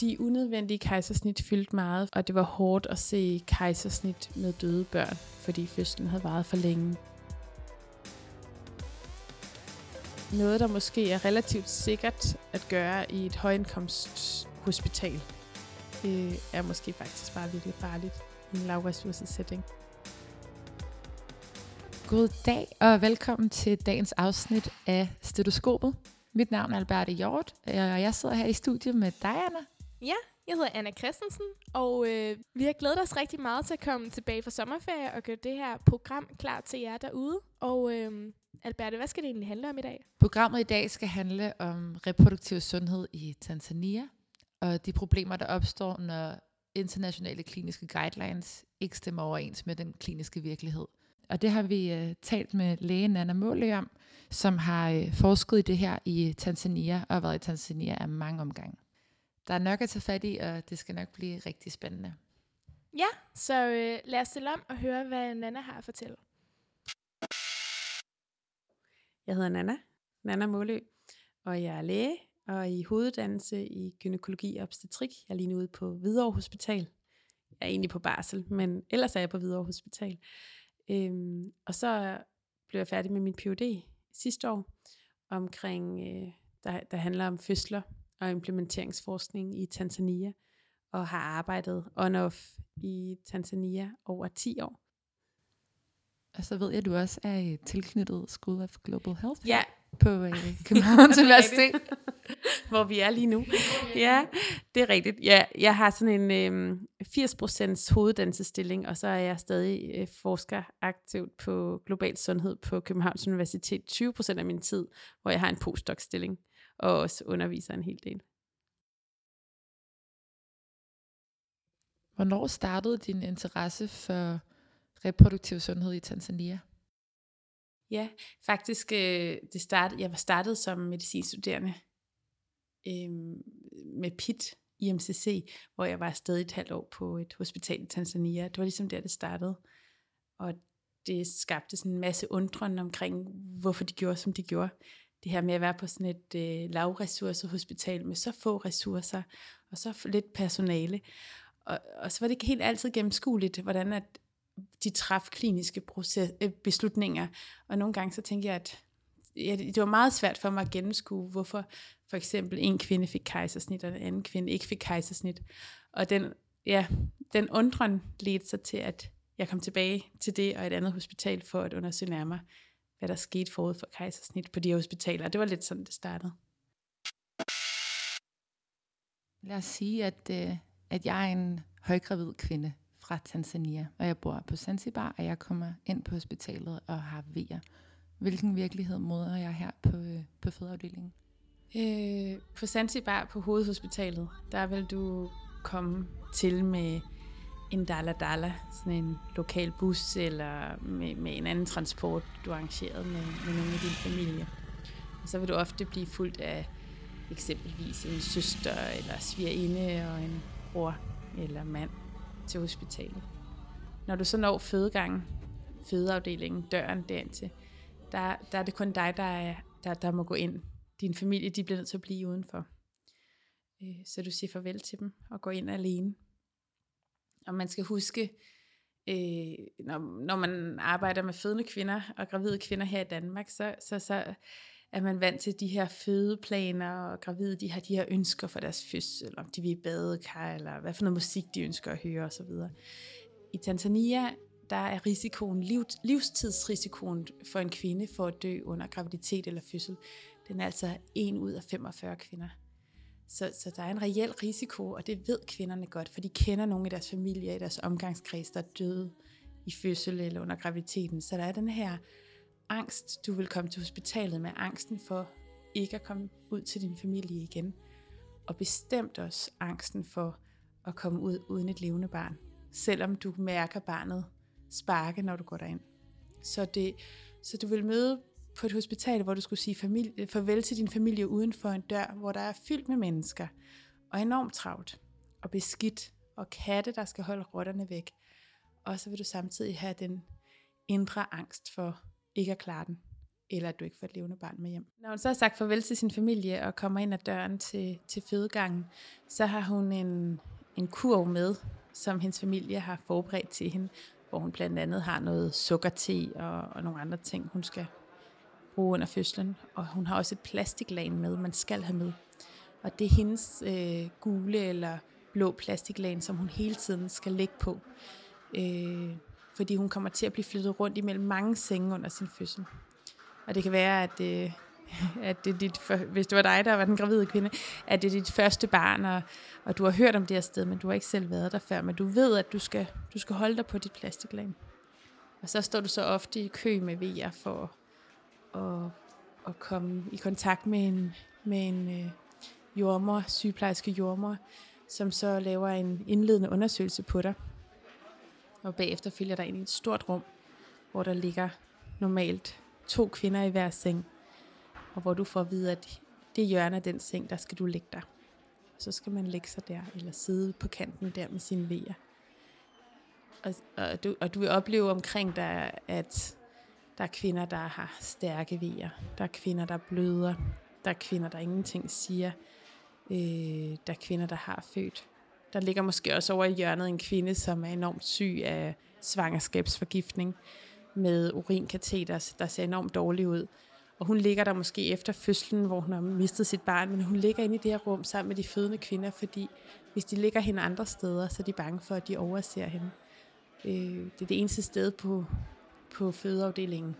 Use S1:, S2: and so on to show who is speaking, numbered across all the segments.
S1: De unødvendige kejsersnit fyldte meget, og det var hårdt at se kejsersnit med døde børn, fordi fødslen havde varet for længe. Noget, der måske er relativt sikkert at gøre i et højindkomsthospital, øh, er måske faktisk bare virkelig farligt i en lavressourcesætning.
S2: God dag og velkommen til dagens afsnit af Stetoskopet. Mit navn er Alberte Hjort, og jeg sidder her i studiet med dig, Anna.
S3: Ja, jeg hedder Anna Christensen, og øh, vi har glædet os rigtig meget til at komme tilbage fra sommerferie og gøre det her program klar til jer derude. Og øh, Alberte, hvad skal det egentlig handle om i dag?
S2: Programmet i dag skal handle om reproduktiv sundhed i Tanzania, og de problemer, der opstår, når internationale kliniske guidelines ikke stemmer overens med den kliniske virkelighed. Og det har vi øh, talt med lægen Anna Målø om, som har øh, forsket i det her i Tanzania og været i Tanzania af mange omgange. Der er nok at tage fat i, og det skal nok blive rigtig spændende.
S3: Ja, så øh, lad os stille om og høre, hvad Nana har at fortælle.
S1: Jeg hedder Nana, Nana Målø, og jeg er læge og i hoveduddannelse i gynækologi og obstetrik. Jeg er lige nu ude på Hvidovre Hospital. Jeg er egentlig på barsel, men ellers er jeg på Hvidovre Hospital. Øhm, og så blev jeg færdig med min Ph.D. sidste år, omkring, øh, der, der handler om fødsler og implementeringsforskning i Tanzania, og har arbejdet on-off i Tanzania over 10 år.
S2: Og så ved jeg, at du også er tilknyttet School of Global Health
S1: ja.
S2: på øh, Københavns Universitet.
S1: Hvor vi er lige nu. Ja, det er rigtigt. Ja, jeg har sådan en øh, 80% hoveddannelsestilling, og så er jeg stadig øh, forsker aktivt på global sundhed på Københavns Universitet 20% af min tid, hvor jeg har en postdoc-stilling og også underviser en hel del.
S2: Hvornår startede din interesse for reproduktiv sundhed i Tanzania?
S1: Ja, faktisk øh, det startede, jeg var startet som medicinstuderende øh, med PIT i MCC, hvor jeg var afsted et halvt år på et hospital i Tanzania. Det var ligesom der, det startede. Og det skabte sådan en masse undren omkring, hvorfor de gjorde, som de gjorde det her med at være på sådan et øh, lavressourcehospital med så få ressourcer og så lidt personale. Og, og så var det ikke helt altid gennemskueligt, hvordan at de traf kliniske proces, øh, beslutninger. Og nogle gange så tænkte jeg, at ja, det var meget svært for mig at gennemskue, hvorfor for eksempel en kvinde fik kejsersnit, og en anden kvinde ikke fik kejsersnit. Og den, ja, den undren ledte sig til, at jeg kom tilbage til det og et andet hospital for at undersøge nærmere, hvad der skete forud for kejsersnit på de her hospitaler. Det var lidt sådan, det startede.
S2: Lad os sige, at, øh, at jeg er en højgravid kvinde fra Tanzania, og jeg bor på Zanzibar, og jeg kommer ind på hospitalet og har vejer. Hvilken virkelighed møder jeg her på, øh, på fødeafdelingen?
S1: Øh, på Zanzibar på hovedhospitalet, der vil du komme til med en Dala Dala, sådan en lokal bus, eller med, med en anden transport, du har arrangeret med, med nogle af din familie. Og så vil du ofte blive fuldt af eksempelvis en søster, eller svigerinde og en bror eller mand til hospitalet. Når du så når fødegangen, fødeafdelingen, døren derind der, der er det kun dig, der, er, der, der må gå ind. Din familie, de bliver nødt til at blive udenfor. Øh, så du siger farvel til dem og går ind alene. Og man skal huske, øh, når, når man arbejder med fødende kvinder og gravide kvinder her i Danmark, så, så, så er man vant til de her fødeplaner, og gravide de har de her ønsker for deres fødsel, om de vil bade kar, eller hvad for noget musik de ønsker at høre osv. I Tanzania, der er risikoen, liv, livstidsrisikoen for en kvinde for at dø under graviditet eller fødsel, den er altså 1 ud af 45 kvinder. Så, så der er en reel risiko, og det ved kvinderne godt, for de kender nogle i deres familie, i deres omgangskreds, der er døde i fødsel eller under graviditeten. Så der er den her angst, du vil komme til hospitalet med, angsten for ikke at komme ud til din familie igen. Og bestemt også angsten for at komme ud uden et levende barn. Selvom du mærker barnet sparke, når du går derind. Så, det, så du vil møde på et hospital, hvor du skulle sige familie, farvel til din familie uden for en dør, hvor der er fyldt med mennesker, og enormt travlt, og beskidt, og katte, der skal holde rotterne væk. Og så vil du samtidig have den indre angst for ikke at klare den. eller at du ikke får et levende barn med hjem. Når hun så har sagt farvel til sin familie og kommer ind ad døren til, til fødegangen, så har hun en, en kurv med, som hendes familie har forberedt til hende, hvor hun blandt andet har noget sukkerte og, og nogle andre ting, hun skal bruge under fødslen. Og hun har også et plastiklag med, man skal have med. Og det er hendes øh, gule eller blå plastiklag, som hun hele tiden skal lægge på. Øh, fordi hun kommer til at blive flyttet rundt imellem mange senge under sin fødsel. Og det kan være, at, øh, at det er dit, for, hvis det var dig, der var den gravide kvinde, at det er dit første barn, og, og du har hørt om det her sted, men du har ikke selv været der før, men du ved, at du skal, du skal holde dig på dit plastiklag. Og så står du så ofte i kø med VR for at, at komme i kontakt med en, med en øh, jordmor, sygeplejerske jordmor, som så laver en indledende undersøgelse på dig. Og bagefter følger der ind i et stort rum, hvor der ligger normalt to kvinder i hver seng, og hvor du får at vide, at det hjørne af den seng, der skal du ligge dig. Og så skal man lægge sig der, eller sidde på kanten der med sine vejer. Og, og, du, og du vil opleve omkring dig, at der er kvinder, der har stærke vejer. Der er kvinder, der bløder. Der er kvinder, der ingenting siger. Øh, der er kvinder, der har født. Der ligger måske også over i hjørnet en kvinde, som er enormt syg af svangerskabsforgiftning med urinkateter, der ser enormt dårlig ud. Og hun ligger der måske efter fødslen, hvor hun har mistet sit barn, men hun ligger inde i det her rum sammen med de fødende kvinder, fordi hvis de ligger hende andre steder, så er de bange for, at de overser hende. Øh, det er det eneste sted på, på fødeafdelingen,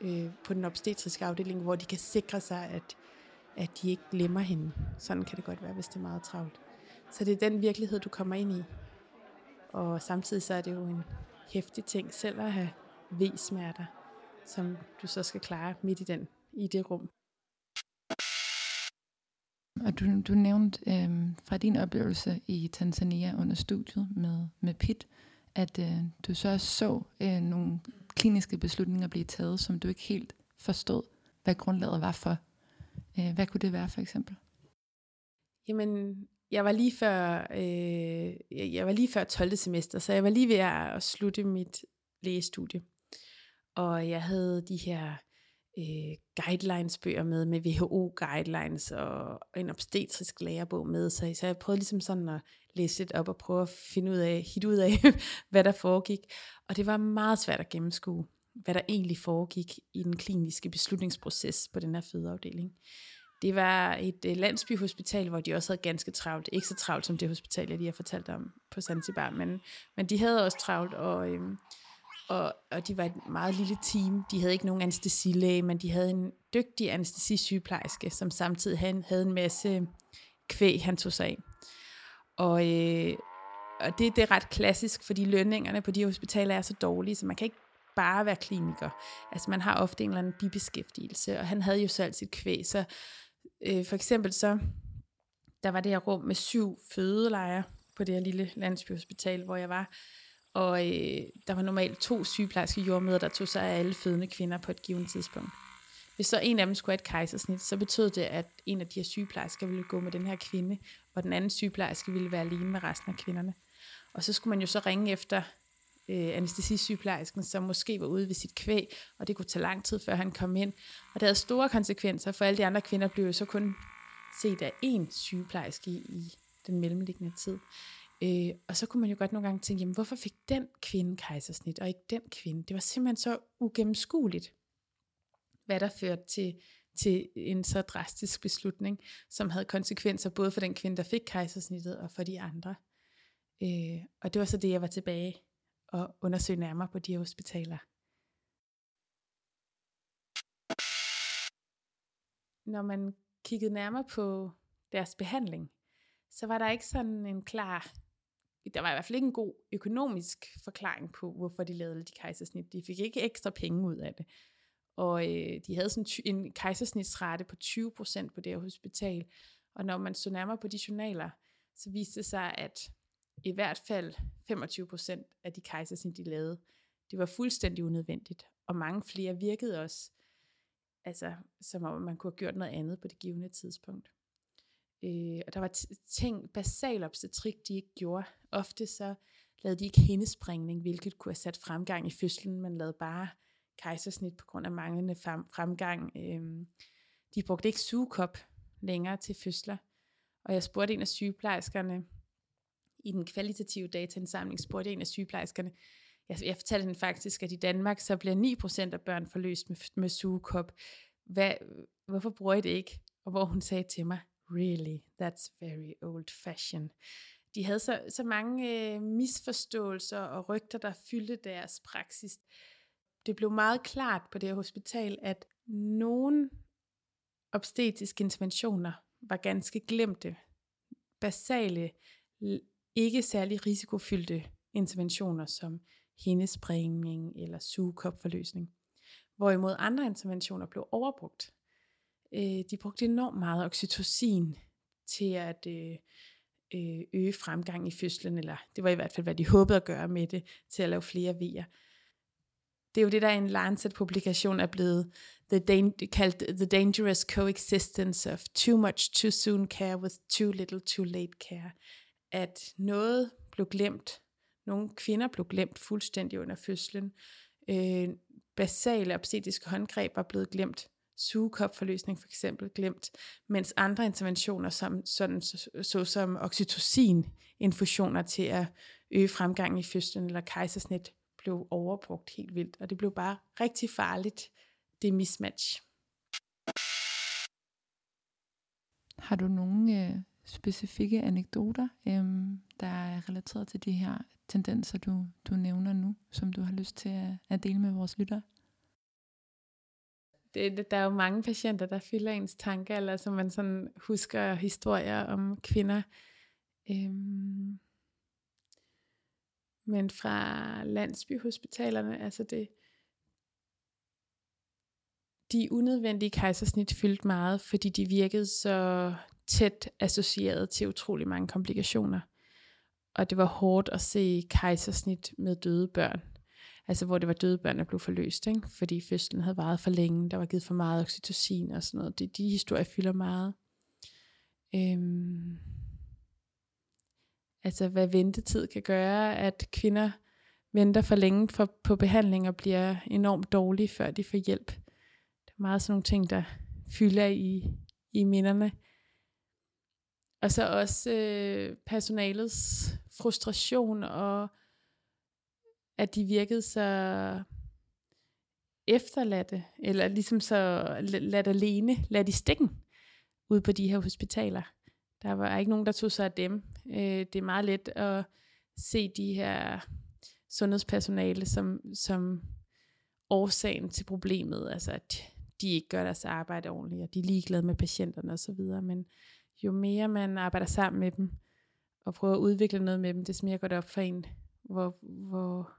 S1: øh, på den obstetriske afdeling, hvor de kan sikre sig, at, at de ikke glemmer hende. Sådan kan det godt være, hvis det er meget travlt. Så det er den virkelighed, du kommer ind i. Og samtidig så er det jo en hæftig ting selv at have V-smerter, som du så skal klare midt i, den, i det rum.
S2: Og du, du nævnte øh, fra din oplevelse i Tanzania under studiet med, med PIT, at øh, du så så øh, nogle kliniske beslutninger blive taget, som du ikke helt forstod, hvad grundlaget var for. Øh, hvad kunne det være for eksempel?
S1: Jamen, jeg var lige før, øh, jeg var lige før 12. semester, så jeg var lige ved at slutte mit lægestudie. Og jeg havde de her øh, guidelinesbøger med, med WHO-guidelines og en obstetrisk lærebog med. Så, så jeg prøvede ligesom sådan at læse lidt op og prøve at finde ud af, hit ud af, hvad der foregik. Og det var meget svært at gennemskue, hvad der egentlig foregik i den kliniske beslutningsproces på den her fødeafdeling. Det var et øh, landsbyhospital, hvor de også havde ganske travlt. Ikke så travlt som det hospital, jeg lige har fortalt om på Zanzibar, men, men de havde også travlt, og, Øh, og, og de var et meget lille team. De havde ikke nogen anestesilæge, men de havde en dygtig anestesisygeplejerske, som samtidig havde, havde en masse kvæg, han tog sig af. Og, øh, og det, det er ret klassisk, fordi lønningerne på de hospitaler er så dårlige, så man kan ikke bare være kliniker. Altså man har ofte en eller anden bibeskæftigelse, og han havde jo selv sit kvæg, så øh, for eksempel så, der var det her rum med syv fødelejre på det her lille landsbyhospital, hvor jeg var, og øh, der var normalt to sygeplejerske jordmøder, der tog sig af alle fødende kvinder på et givet tidspunkt. Hvis så en af dem skulle have et kejsersnit, så betød det, at en af de her sygeplejersker ville gå med den her kvinde, og den anden sygeplejerske ville være alene med resten af kvinderne. Og så skulle man jo så ringe efter øh, anestesisygeplejersken, som måske var ude ved sit kvæg, og det kunne tage lang tid, før han kom ind. Og det havde store konsekvenser, for alle de andre kvinder blev jo så kun set af én sygeplejerske i, i den mellemliggende tid. Øh, og så kunne man jo godt nogle gange tænke, jamen hvorfor fik den kvinde kejsersnit, og ikke den kvinde? Det var simpelthen så ugennemskueligt, hvad der førte til, til en så drastisk beslutning, som havde konsekvenser både for den kvinde, der fik kejsersnittet, og for de andre. Øh, og det var så det, jeg var tilbage og undersøge nærmere på de her hospitaler. Når man kiggede nærmere på deres behandling, så var der ikke sådan en klar, der var i hvert fald ikke en god økonomisk forklaring på, hvorfor de lavede de kejsersnit. De fik ikke ekstra penge ud af det. Og øh, de havde sådan en kejsersnitsrate på 20% på det her hospital. Og når man så nærmere på de journaler, så viste det sig, at i hvert fald 25% af de kejsersnit, de lavede, det var fuldstændig unødvendigt. Og mange flere virkede også, altså, som om man kunne have gjort noget andet på det givende tidspunkt. Øh, og der var ting, basal obstetrik, de ikke gjorde. Ofte så lavede de ikke hindespringning, hvilket kunne have sat fremgang i fødslen, man lavede bare kejsersnit på grund af manglende fremgang. Øh, de brugte ikke sugekop længere til fødsler. Og jeg spurgte en af sygeplejerskerne, i den kvalitative dataindsamling, spurgte en af sygeplejerskerne, jeg, jeg fortalte hende faktisk, at i Danmark, så bliver 9% af børn forløst med, med sugekop. Hvad, hvorfor bruger I det ikke? Og hvor hun sagde til mig, really, that's very old fashioned. De havde så, så mange øh, misforståelser og rygter, der fyldte deres praksis. Det blev meget klart på det her hospital, at nogle obstetriske interventioner var ganske glemte. Basale, ikke særlig risikofyldte interventioner som hindesprængning eller sugekopforløsning. Hvorimod andre interventioner blev overbrugt. Øh, de brugte enormt meget oxytocin til at øh, øh, øge fremgang i fødslen, eller det var i hvert fald, hvad de håbede at gøre med det, til at lave flere vejer. Det er jo det, der i en Lancet-publikation er blevet the dan- kaldt The Dangerous Coexistence of Too Much Too Soon Care with Too Little Too Late Care. At noget blev glemt, nogle kvinder blev glemt fuldstændig under fødslen. Øh, basale obstetriske håndgreb var blevet glemt. Sugekopforløsning for eksempel glemt, mens andre interventioner, som, sådan, så, så som oxytocin-infusioner til at øge fremgangen i fødslen eller kejsersnit, blev overbrugt helt vildt, og det blev bare rigtig farligt, det mismatch.
S2: Har du nogle øh, specifikke anekdoter, øh, der er relateret til de her tendenser, du, du nævner nu, som du har lyst til at, at dele med vores lyttere?
S1: Det, der er jo mange patienter, der fylder ens tanker, eller som man sådan husker historier om kvinder. Øhm, men fra landsbyhospitalerne, altså det, de unødvendige kejsersnit fyldte meget, fordi de virkede så tæt associeret til utrolig mange komplikationer. Og det var hårdt at se kejsersnit med døde børn. Altså hvor det var døde børn, der blev forløst, ikke? fordi fødslen havde varet for længe, der var givet for meget oxytocin og sådan noget. Det, de historier fylder meget. Øhm, altså hvad ventetid kan gøre, at kvinder venter for længe for, på behandling og bliver enormt dårlige, før de får hjælp. Det er meget sådan nogle ting, der fylder i, i minderne. Og så også øh, personalets frustration og at de virkede så efterladte, eller ligesom så ladt alene, ladt i stikken ude på de her hospitaler. Der var ikke nogen, der tog sig af dem. Øh, det er meget let at se de her sundhedspersonale som, som årsagen til problemet, altså at de ikke gør deres arbejde ordentligt, og de er ligeglade med patienterne osv., men jo mere man arbejder sammen med dem, og prøver at udvikle noget med dem, det mere går det op for en, hvor, hvor,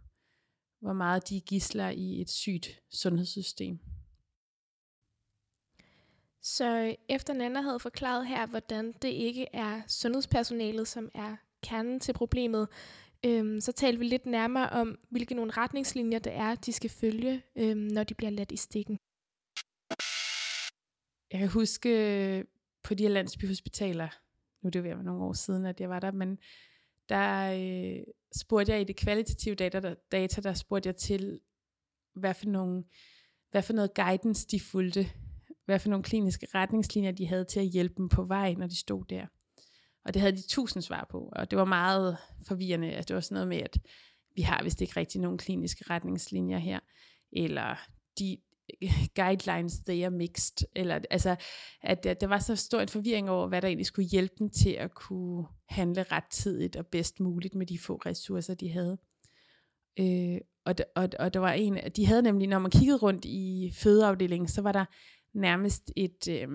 S1: hvor meget de gisler i et sygt sundhedssystem.
S3: Så efter Nana havde forklaret her, hvordan det ikke er sundhedspersonalet, som er kernen til problemet, øhm, så talte vi lidt nærmere om, hvilke nogle retningslinjer det er, de skal følge, øhm, når de bliver ladt i stikken.
S1: Jeg kan huske på de her landsbyhospitaler, nu er det jo nogle år siden, at jeg var der, men der øh, spurgte jeg i det kvalitative data, der, data, der spurgte jeg til, hvad for, nogle, hvad for noget guidance de fulgte, hvad for nogle kliniske retningslinjer de havde til at hjælpe dem på vej, når de stod der. Og det havde de tusind svar på, og det var meget forvirrende, at det var sådan noget med, at vi har vist ikke rigtig nogen kliniske retningslinjer her, eller de guidelines, they are mixed, eller altså, at, der, der var så stor en forvirring over, hvad der egentlig skulle hjælpe dem til at kunne handle rettidigt og bedst muligt med de få ressourcer, de havde. Øh, og, og, og der var en, de havde nemlig, når man kiggede rundt i fødeafdelingen, så var der nærmest et øh,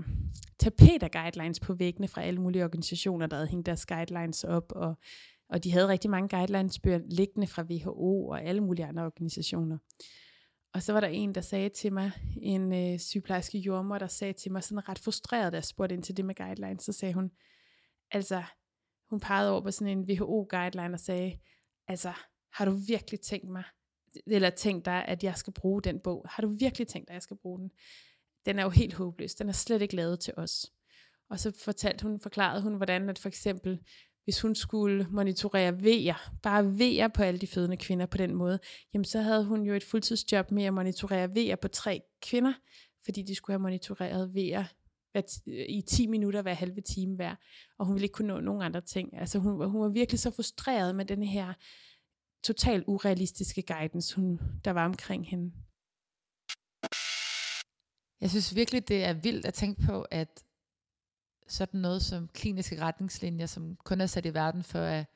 S1: tapet af guidelines på væggene fra alle mulige organisationer, der havde hængt deres guidelines op, og, og de havde rigtig mange guidelines liggende fra WHO og alle mulige andre organisationer. Og så var der en, der sagde til mig, en øh, sygeplejerske jordmor, der sagde til mig, sådan ret frustreret, da jeg spurgte ind til det med guidelines, så sagde hun, altså, hun pegede over på sådan en WHO-guideline og sagde, altså, har du virkelig tænkt mig, eller tænkt dig, at jeg skal bruge den bog? Har du virkelig tænkt dig, at jeg skal bruge den? Den er jo helt håbløs. Den er slet ikke lavet til os. Og så fortalte hun, forklarede hun, hvordan at for eksempel hvis hun skulle monitorere vejer, bare vejer på alle de fødende kvinder på den måde, jamen så havde hun jo et fuldtidsjob med at monitorere vejer på tre kvinder, fordi de skulle have monitoreret vejer øh, i 10 minutter hver halve time hver, og hun ville ikke kunne nå nogen andre ting. Altså hun, hun var virkelig så frustreret med den her totalt urealistiske guidance, hun, der var omkring hende.
S2: Jeg synes virkelig, det er vildt at tænke på, at sådan noget som kliniske retningslinjer, som kun er sat i verden for at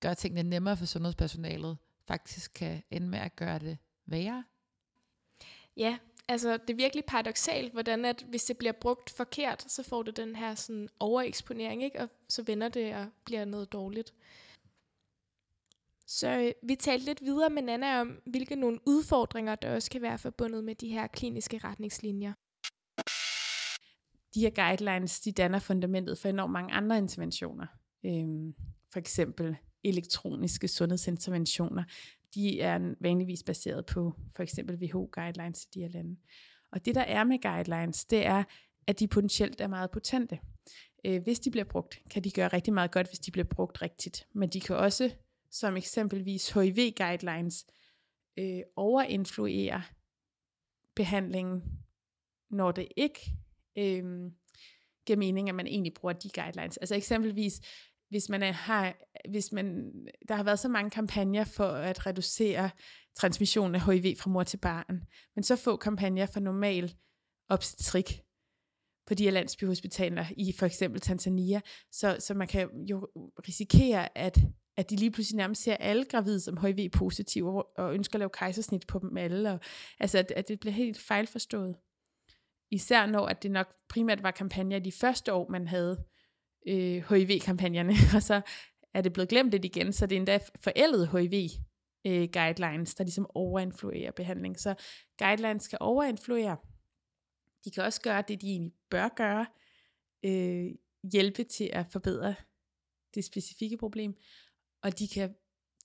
S2: gøre tingene nemmere for sundhedspersonalet, faktisk kan ende med at gøre det værre.
S3: Ja, altså det er virkelig paradoxalt, hvordan at hvis det bliver brugt forkert, så får det den her sådan overeksponering, ikke? og så vender det og bliver noget dårligt. Så øh, vi talte lidt videre med Nana om, hvilke nogle udfordringer, der også kan være forbundet med de her kliniske retningslinjer.
S1: De her guidelines, de danner fundamentet for enormt mange andre interventioner. Øhm, for eksempel elektroniske sundhedsinterventioner. De er vanligvis baseret på for eksempel WHO-guidelines i de her lande. Og det der er med guidelines, det er, at de potentielt er meget potente. Øh, hvis de bliver brugt, kan de gøre rigtig meget godt, hvis de bliver brugt rigtigt. Men de kan også som eksempelvis HIV-guidelines, øh, overinfluere behandlingen, når det ikke øh, giver mening, at man egentlig bruger de guidelines. Altså eksempelvis, hvis man er, har, hvis man, der har været så mange kampagner for at reducere transmissionen af HIV fra mor til barn, men så få kampagner for normal obstetrik på de her landsbyhospitaler i for eksempel Tanzania, så, så man kan jo risikere, at at de lige pludselig nærmest ser alle gravide som HIV-positive, og ønsker at lave kejsersnit på dem alle, og, altså at, at det bliver helt fejlforstået. Især når at det nok primært var kampagner de første år, man havde øh, HIV-kampagnerne, og så er det blevet glemt lidt igen, så det er endda forældet HIV øh, guidelines, der ligesom overinfluerer behandling. Så guidelines kan overinfluere. De kan også gøre det, de egentlig bør gøre, øh, hjælpe til at forbedre det specifikke problem, og de kan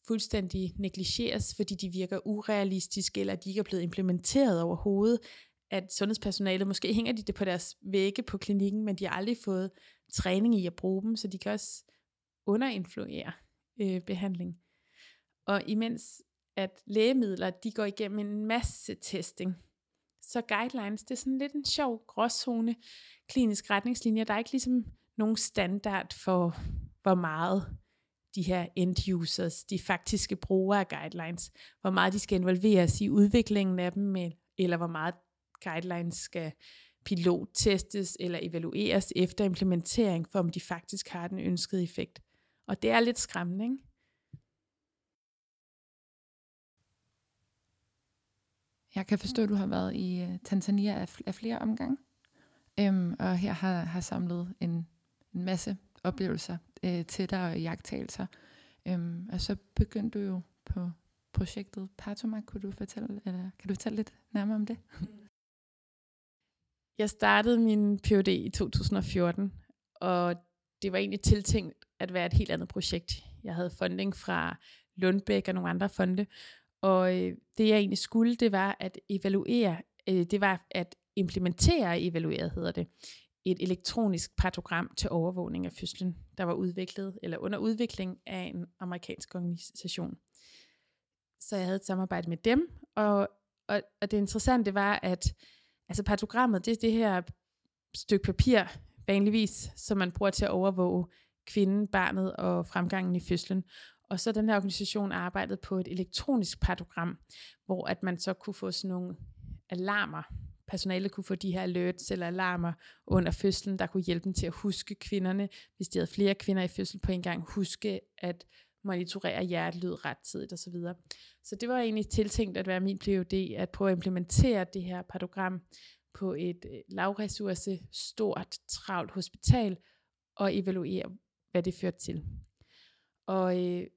S1: fuldstændig negligeres, fordi de virker urealistiske, eller de ikke er blevet implementeret overhovedet, at sundhedspersonalet, måske hænger de det på deres vægge på klinikken, men de har aldrig fået træning i at bruge dem, så de kan også underinfluere øh, behandling. Og imens at lægemidler, de går igennem en masse testing, så guidelines, det er sådan lidt en sjov gråzone, klinisk retningslinje. Der er ikke ligesom nogen standard for, hvor meget de her end users, de faktiske brugere af guidelines, hvor meget de skal involveres i udviklingen af dem, eller hvor meget guidelines skal pilottestes eller evalueres efter implementering, for om de faktisk har den ønskede effekt. Og det er lidt skræmmende, ikke?
S2: Jeg kan forstå, at du har været i øh, Tanzania af, flere omgange, øhm, og her har, har samlet en, en masse oplevelser øh, til dig og jagttagelser. Øhm, og så begyndte du jo på projektet Partomak. Kunne du fortælle, eller kan du fortælle lidt nærmere om det?
S1: Jeg startede min PhD i 2014, og det var egentlig tiltænkt at være et helt andet projekt. Jeg havde funding fra Lundbæk og nogle andre fonde, og øh, det jeg egentlig skulle, det var at evaluere, øh, det var at implementere evalueret, hedder det, et elektronisk partogram til overvågning af fødslen, der var udviklet eller under udvikling af en amerikansk organisation. Så jeg havde et samarbejde med dem, og, og, og det interessante var, at altså partogrammet, det er det her stykke papir, vanligvis, som man bruger til at overvåge kvinden, barnet og fremgangen i fødslen. Og så den her organisation arbejdede på et elektronisk partogram, hvor at man så kunne få sådan nogle alarmer, personalet kunne få de her alerts eller alarmer under fødslen, der kunne hjælpe dem til at huske kvinderne, hvis de havde flere kvinder i fødsel på en gang, huske at monitorere hjertelyd rettidigt osv. Så, så det var egentlig tiltænkt at være min PhD, at prøve at implementere det her partogram på et øh, lavressource, stort, travlt hospital, og evaluere, hvad det førte til. Og øh,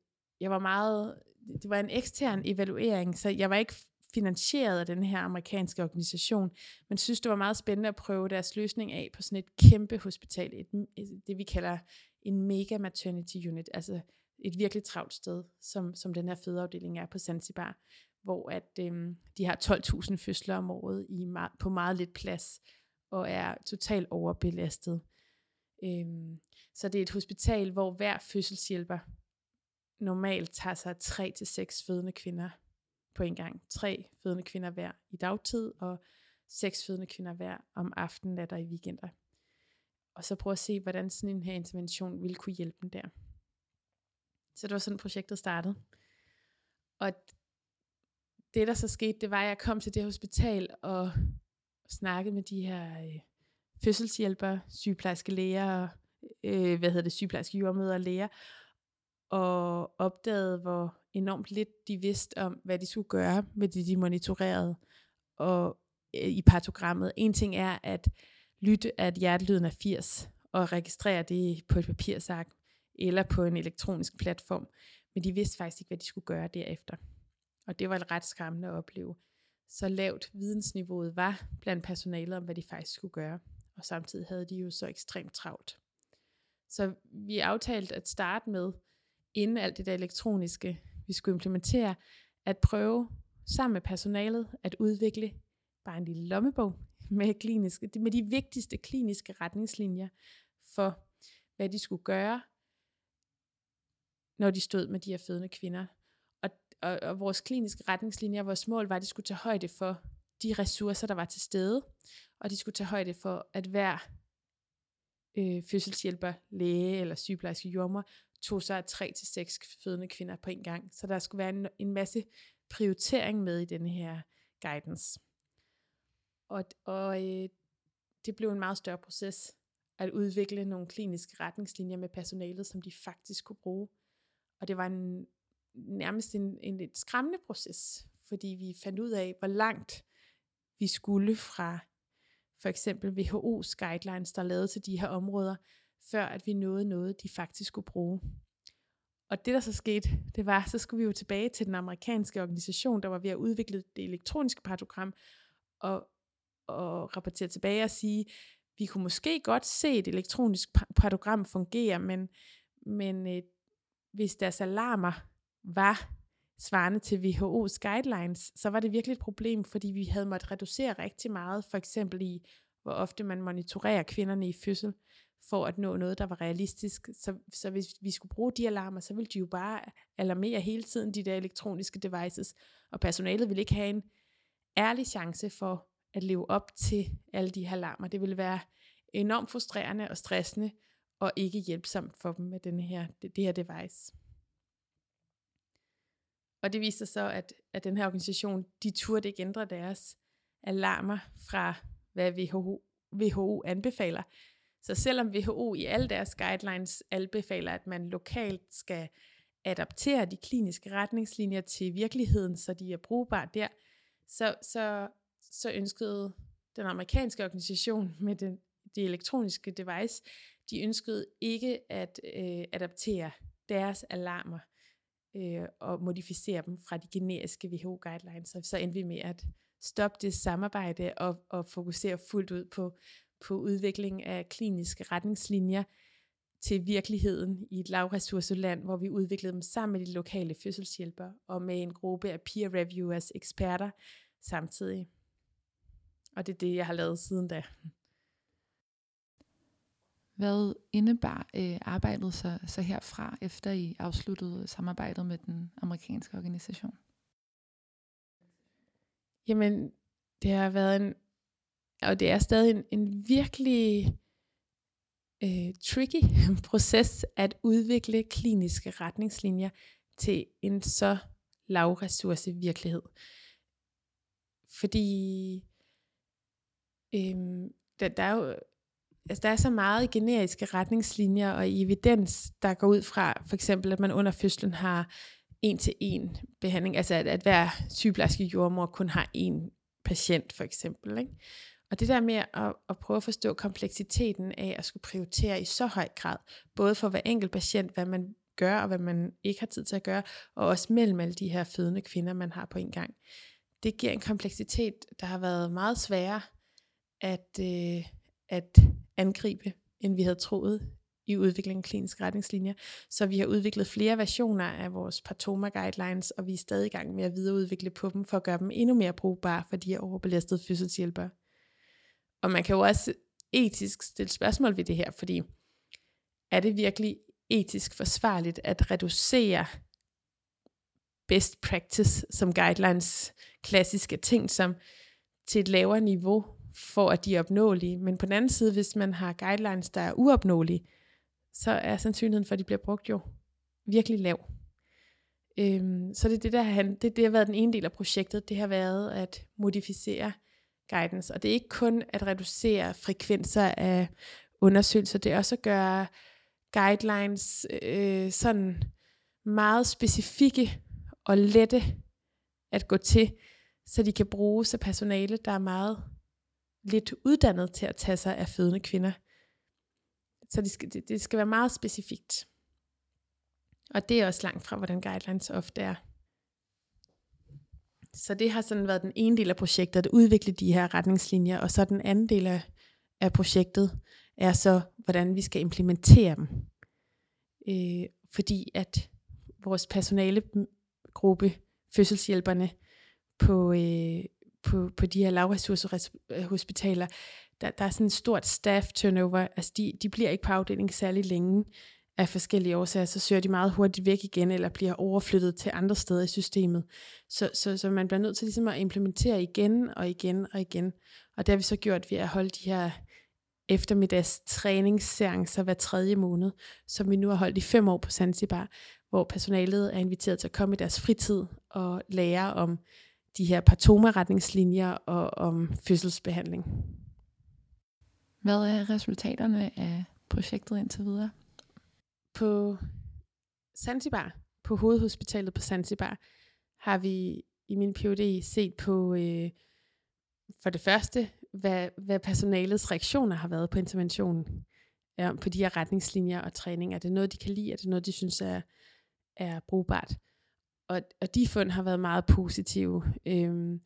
S1: jeg var meget, det var en ekstern evaluering, så jeg var ikke finansieret af den her amerikanske organisation, men synes, det var meget spændende at prøve deres løsning af på sådan et kæmpe hospital, et, det vi kalder en mega maternity unit, altså et virkelig travlt sted, som, som den her fødeafdeling er på Zanzibar, hvor at øh, de har 12.000 fødsler om året i meget, på meget lidt plads, og er totalt overbelastet. Øh, så det er et hospital, hvor hver fødselshjælper normalt tager sig 3 til seks fødende kvinder på en gang. Tre fødende kvinder hver i dagtid, og seks fødende kvinder hver om aftenen, natter i weekender. Og så prøv at se, hvordan sådan en her intervention ville kunne hjælpe dem der. Så det var sådan, projektet startede. Og det, der så skete, det var, at jeg kom til det hospital og snakkede med de her øh, fødselshjælpere, sygeplejerske læger, øh, hvad hedder det, sygeplejerske jordmøder og læger, og opdagede, hvor enormt lidt de vidste om, hvad de skulle gøre med det, de monitorerede og øh, i partogrammet. En ting er at lytte, at hjertelyden er 80, og registrere det på et papirsark eller på en elektronisk platform, men de vidste faktisk ikke, hvad de skulle gøre derefter. Og det var et ret skræmmende at opleve. Så lavt vidensniveauet var blandt personalet om, hvad de faktisk skulle gøre. Og samtidig havde de jo så ekstremt travlt. Så vi aftalte at starte med, inden alt det der elektroniske, vi skulle implementere, at prøve sammen med personalet at udvikle bare en lille lommebog med, kliniske, med de vigtigste kliniske retningslinjer for, hvad de skulle gøre, når de stod med de her fødende kvinder. Og, og, og vores kliniske retningslinjer, vores mål var, at de skulle tage højde for de ressourcer, der var til stede, og de skulle tage højde for, at hver øh, fødselshjælper, læge eller sygeplejerske jordmor tog sig af tre til seks fødende kvinder på en gang. Så der skulle være en, en masse prioritering med i denne her guidance. Og, og øh, det blev en meget større proces at udvikle nogle kliniske retningslinjer med personalet, som de faktisk kunne bruge. Og det var en, nærmest en, en lidt skræmmende proces, fordi vi fandt ud af, hvor langt vi skulle fra for eksempel WHO's guidelines, der er lavet til de her områder, før at vi nåede noget, de faktisk skulle bruge. Og det der så skete, det var, så skulle vi jo tilbage til den amerikanske organisation, der var ved at udvikle det elektroniske partogram, og, og rapportere tilbage og sige, vi kunne måske godt se et elektronisk partogram fungere, men, men øh, hvis deres alarmer var svarende til WHO's guidelines, så var det virkelig et problem, fordi vi havde måttet reducere rigtig meget, for eksempel i, hvor ofte man monitorerer kvinderne i fødsel, for at nå noget, der var realistisk. Så, så hvis vi skulle bruge de alarmer, så ville de jo bare alarmere hele tiden, de der elektroniske devices, og personalet ville ikke have en ærlig chance for at leve op til alle de her alarmer. Det ville være enormt frustrerende og stressende, og ikke hjælpsomt for dem med den her, det, det her device. Og det viste sig så, at, at den her organisation, de turde ikke ændre deres alarmer fra, hvad WHO, WHO anbefaler. Så selvom WHO i alle deres guidelines anbefaler, at man lokalt skal adaptere de kliniske retningslinjer til virkeligheden, så de er brugbare der, så, så, så ønskede den amerikanske organisation med den, det elektroniske device, de ønskede ikke at øh, adaptere deres alarmer øh, og modificere dem fra de generiske WHO-guidelines. Så, så endte vi med at stoppe det samarbejde og, og fokusere fuldt ud på, på udvikling af kliniske retningslinjer til virkeligheden i et lavressourceland, hvor vi udviklede dem sammen med de lokale fødselshjælpere og med en gruppe af peer reviewers, eksperter samtidig. Og det er det, jeg har lavet siden da.
S2: Hvad indebar øh, arbejdet så, så herfra, efter I afsluttede samarbejdet med den amerikanske organisation?
S1: Jamen, det har været en, og det er stadig en, en virkelig øh, tricky proces at udvikle kliniske retningslinjer til en så lav ressource virkelighed. Fordi øh, der, der er jo altså der er så meget generiske retningslinjer og evidens, der går ud fra for eksempel, at man under fødslen har en til en behandling, altså at, at hver sygeplejerske jordmor kun har en patient for eksempel. Ikke? Og det der med at, at prøve at forstå kompleksiteten af at skulle prioritere i så høj grad, både for hver enkelt patient, hvad man gør og hvad man ikke har tid til at gøre, og også mellem alle de her fødende kvinder, man har på en gang. Det giver en kompleksitet, der har været meget sværere at, øh, at angribe, end vi havde troet i udviklingen af kliniske retningslinjer. Så vi har udviklet flere versioner af vores Partoma Guidelines, og vi er stadig i gang med at videreudvikle på dem, for at gøre dem endnu mere brugbare for de her overbelastede fysioterapeuter. Og man kan jo også etisk stille spørgsmål ved det her, fordi er det virkelig etisk forsvarligt at reducere best practice som guidelines klassiske ting som til et lavere niveau, for at de er opnåelige. Men på den anden side, hvis man har guidelines, der er uopnåelige, så er sandsynligheden for, at de bliver brugt jo virkelig lav. Øhm, så det er det, der har, det, det har været den ene del af projektet. Det har været at modificere guidance. Og det er ikke kun at reducere frekvenser af undersøgelser, det er også at gøre guidelines øh, sådan meget specifikke og lette at gå til, så de kan bruges af personale, der er meget lidt uddannet til at tage sig af fødende kvinder. Så det skal, det, det skal være meget specifikt. Og det er også langt fra, hvordan guidelines ofte er. Så det har sådan været den ene del af projektet, at udvikle de her retningslinjer, og så den anden del af, af projektet er så, hvordan vi skal implementere dem. Øh, fordi at vores personalegruppe, fødselshjælperne på, øh, på, på de her lavressourcehospitaler, øh, der, der er sådan en stort staff turnover. Altså de, de bliver ikke på afdelingen særlig længe af forskellige årsager, så søger de meget hurtigt væk igen, eller bliver overflyttet til andre steder i systemet. Så, så, så man bliver nødt til ligesom at implementere igen og igen og igen. Og det har vi så gjort ved at holde de her eftermiddags træningsseancer hver tredje måned, som vi nu har holdt i fem år på Zanzibar, hvor personalet er inviteret til at komme i deres fritid og lære om de her partoma-retningslinjer og om fødselsbehandling.
S2: Hvad er resultaterne af projektet indtil videre?
S1: På Zanzibar, på hovedhospitalet på Zanzibar, har vi i min PhD set på øh, for det første, hvad, hvad personalets reaktioner har været på interventionen, ja, på de her retningslinjer og træning. Er det noget, de kan lide? Er det noget, de synes er, er brugbart? Og, og de fund har været meget positive. Øhm,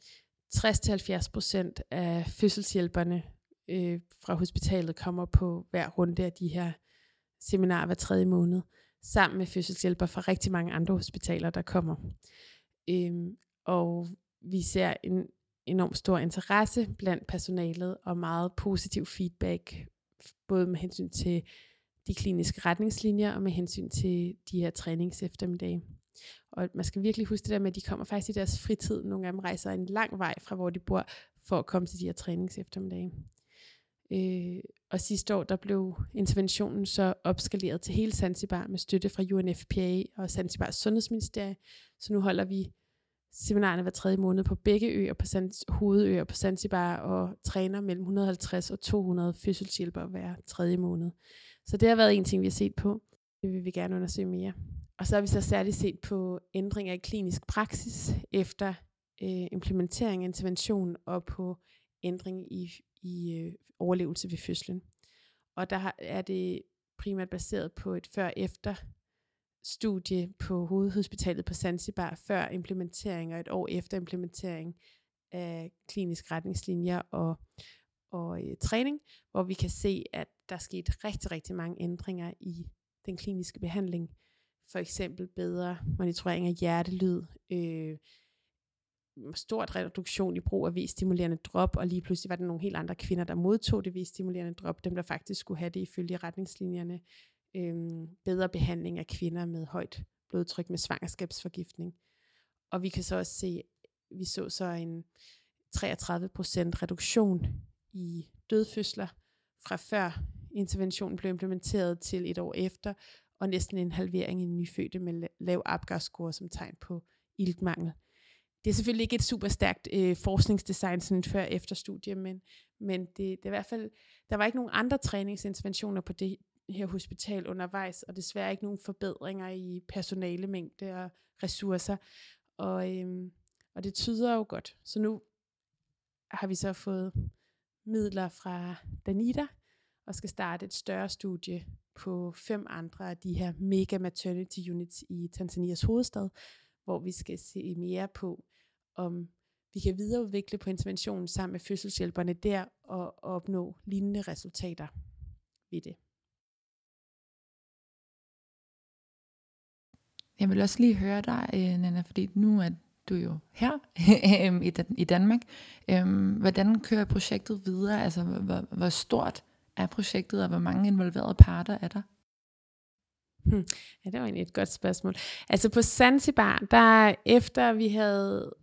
S1: 60-70% af fødselshjælperne øh, fra hospitalet kommer på hver runde af de her seminarer hver tredje måned, sammen med fødselshjælper fra rigtig mange andre hospitaler, der kommer. Øhm, og vi ser en enormt stor interesse blandt personalet og meget positiv feedback, både med hensyn til de kliniske retningslinjer og med hensyn til de her træningseftermiddage. Og man skal virkelig huske det der med, at de kommer faktisk i deres fritid. Nogle af dem rejser en lang vej fra, hvor de bor, for at komme til de her træningseftermiddage. Øh, og sidste år, der blev interventionen så opskaleret til hele Zanzibar med støtte fra UNFPA og Zanzibars Sundhedsministerie. Så nu holder vi seminarerne hver tredje måned på begge øer, på Sans, hovedøer på Zanzibar, og træner mellem 150 og 200 fødselshjælpere hver tredje måned. Så det har været en ting, vi har set på. Det vil vi gerne undersøge mere. Og så har vi så særligt set på ændringer i klinisk praksis efter øh, implementering af intervention og på ændring i, i øh, overlevelse ved fødslen. Og der er det primært baseret på et før-efter studie på hovedhospitalet på Zanzibar før implementering og et år efter implementering af kliniske retningslinjer og, og øh, træning, hvor vi kan se, at der er sket rigtig, rigtig mange ændringer i den kliniske behandling. For eksempel bedre monitorering af hjertelyd, øh, stort reduktion i brug af V-stimulerende drop, og lige pludselig var der nogle helt andre kvinder, der modtog det V-stimulerende drop, dem der faktisk skulle have det ifølge retningslinjerne øh, bedre behandling af kvinder med højt blodtryk med svangerskabsforgiftning. Og vi kan så også se, vi så så en 33% reduktion i dødfødsler fra før interventionen blev implementeret til et år efter, og næsten en halvering i nyfødte med lav Apgar-score som tegn på iltmangel. Det er selvfølgelig ikke et super stærkt øh, forskningsdesign sådan før-efter studie, men, men det, det er i hvert fald, der var ikke nogen andre træningsinterventioner på det, her hospital undervejs, og desværre ikke nogen forbedringer i personalemængde og ressourcer. Og, øhm, og det tyder jo godt. Så nu har vi så fået midler fra Danita, og skal starte et større studie på fem andre af de her mega maternity units i Tanzanias hovedstad, hvor vi skal se mere på, om vi kan videreudvikle på interventionen sammen med fødselshjælperne der og opnå lignende resultater ved det.
S2: Jeg vil også lige høre dig, øh, Nana, fordi nu er du jo her øhm, i Danmark. Øhm, hvordan kører projektet videre? Altså, hvor, hvor stort er projektet, og hvor mange involverede parter er der?
S1: Hmm. Ja, det var egentlig et godt spørgsmål. Altså på Zanzibar, der efter vi havde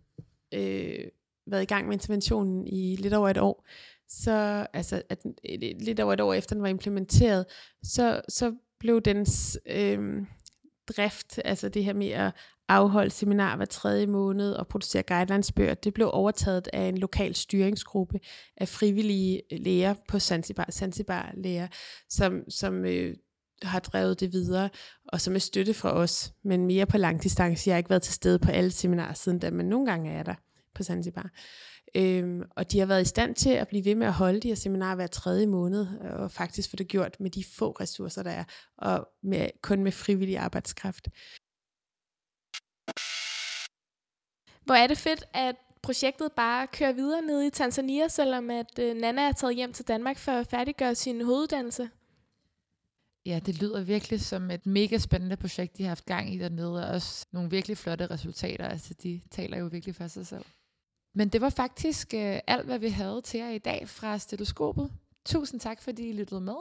S1: øh, været i gang med interventionen i lidt over et år, så altså at, øh, lidt over et år efter den var implementeret, så, så blev dens øh, drift, altså det her med at afholde seminar hver tredje måned og producere guidelinesbøger, det blev overtaget af en lokal styringsgruppe af frivillige øh, læger på Zanzibar, Zanzibar læger, som, som øh, har drevet det videre, og som er støtte fra os, men mere på lang distance. Jeg har ikke været til stede på alle seminarer siden da, men nogle gange er jeg der på Zanzibar. Øhm, og de har været i stand til at blive ved med at holde de her seminarer hver tredje måned, og faktisk få det gjort med de få ressourcer, der er, og med, kun med frivillig arbejdskraft.
S3: Hvor er det fedt, at projektet bare kører videre nede i Tanzania, selvom at øh, Nana er taget hjem til Danmark for at færdiggøre sin hoveduddannelse.
S2: Ja, det lyder virkelig som et mega spændende projekt, de har haft gang i dernede, og også nogle virkelig flotte resultater. Altså, de taler jo virkelig for sig selv. Men det var faktisk øh, alt, hvad vi havde til jer i dag fra stetoskopet. Tusind tak, fordi I lyttede med.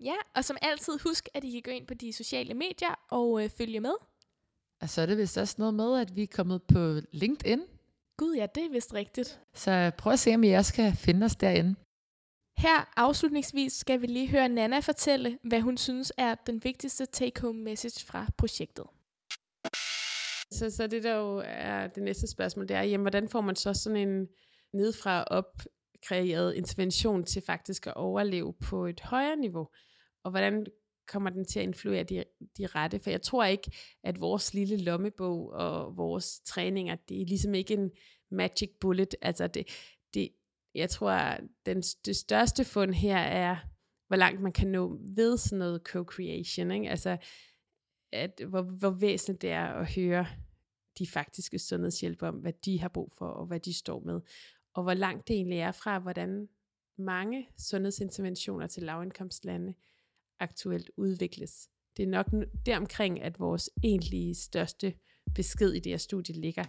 S3: Ja, og som altid, husk, at I kan gå ind på de sociale medier og øh, følge med.
S2: Og så er det vist også noget med, at vi er kommet på LinkedIn.
S3: Gud ja, det er vist rigtigt.
S2: Så prøv at se, om I også kan finde os derinde.
S3: Her afslutningsvis skal vi lige høre Nana fortælle, hvad hun synes er den vigtigste take-home message fra projektet.
S1: Så, så det der jo er det næste spørgsmål, det er, jamen, hvordan får man så sådan en nedfra op kreeret intervention til faktisk at overleve på et højere niveau? Og hvordan kommer den til at influere de, de rette? For jeg tror ikke, at vores lille lommebog og vores træninger, det er ligesom ikke en magic bullet. Altså det, det, jeg tror, at den, det største fund her er, hvor langt man kan nå ved sådan noget co-creation. Ikke? Altså, at, hvor, hvor væsentligt det er at høre de faktiske sundhedshjælpere om, hvad de har brug for, og hvad de står med. Og hvor langt det egentlig er fra, hvordan mange sundhedsinterventioner til lavindkomstlande aktuelt udvikles. Det er nok deromkring, at vores egentlige største besked i det her studie ligger.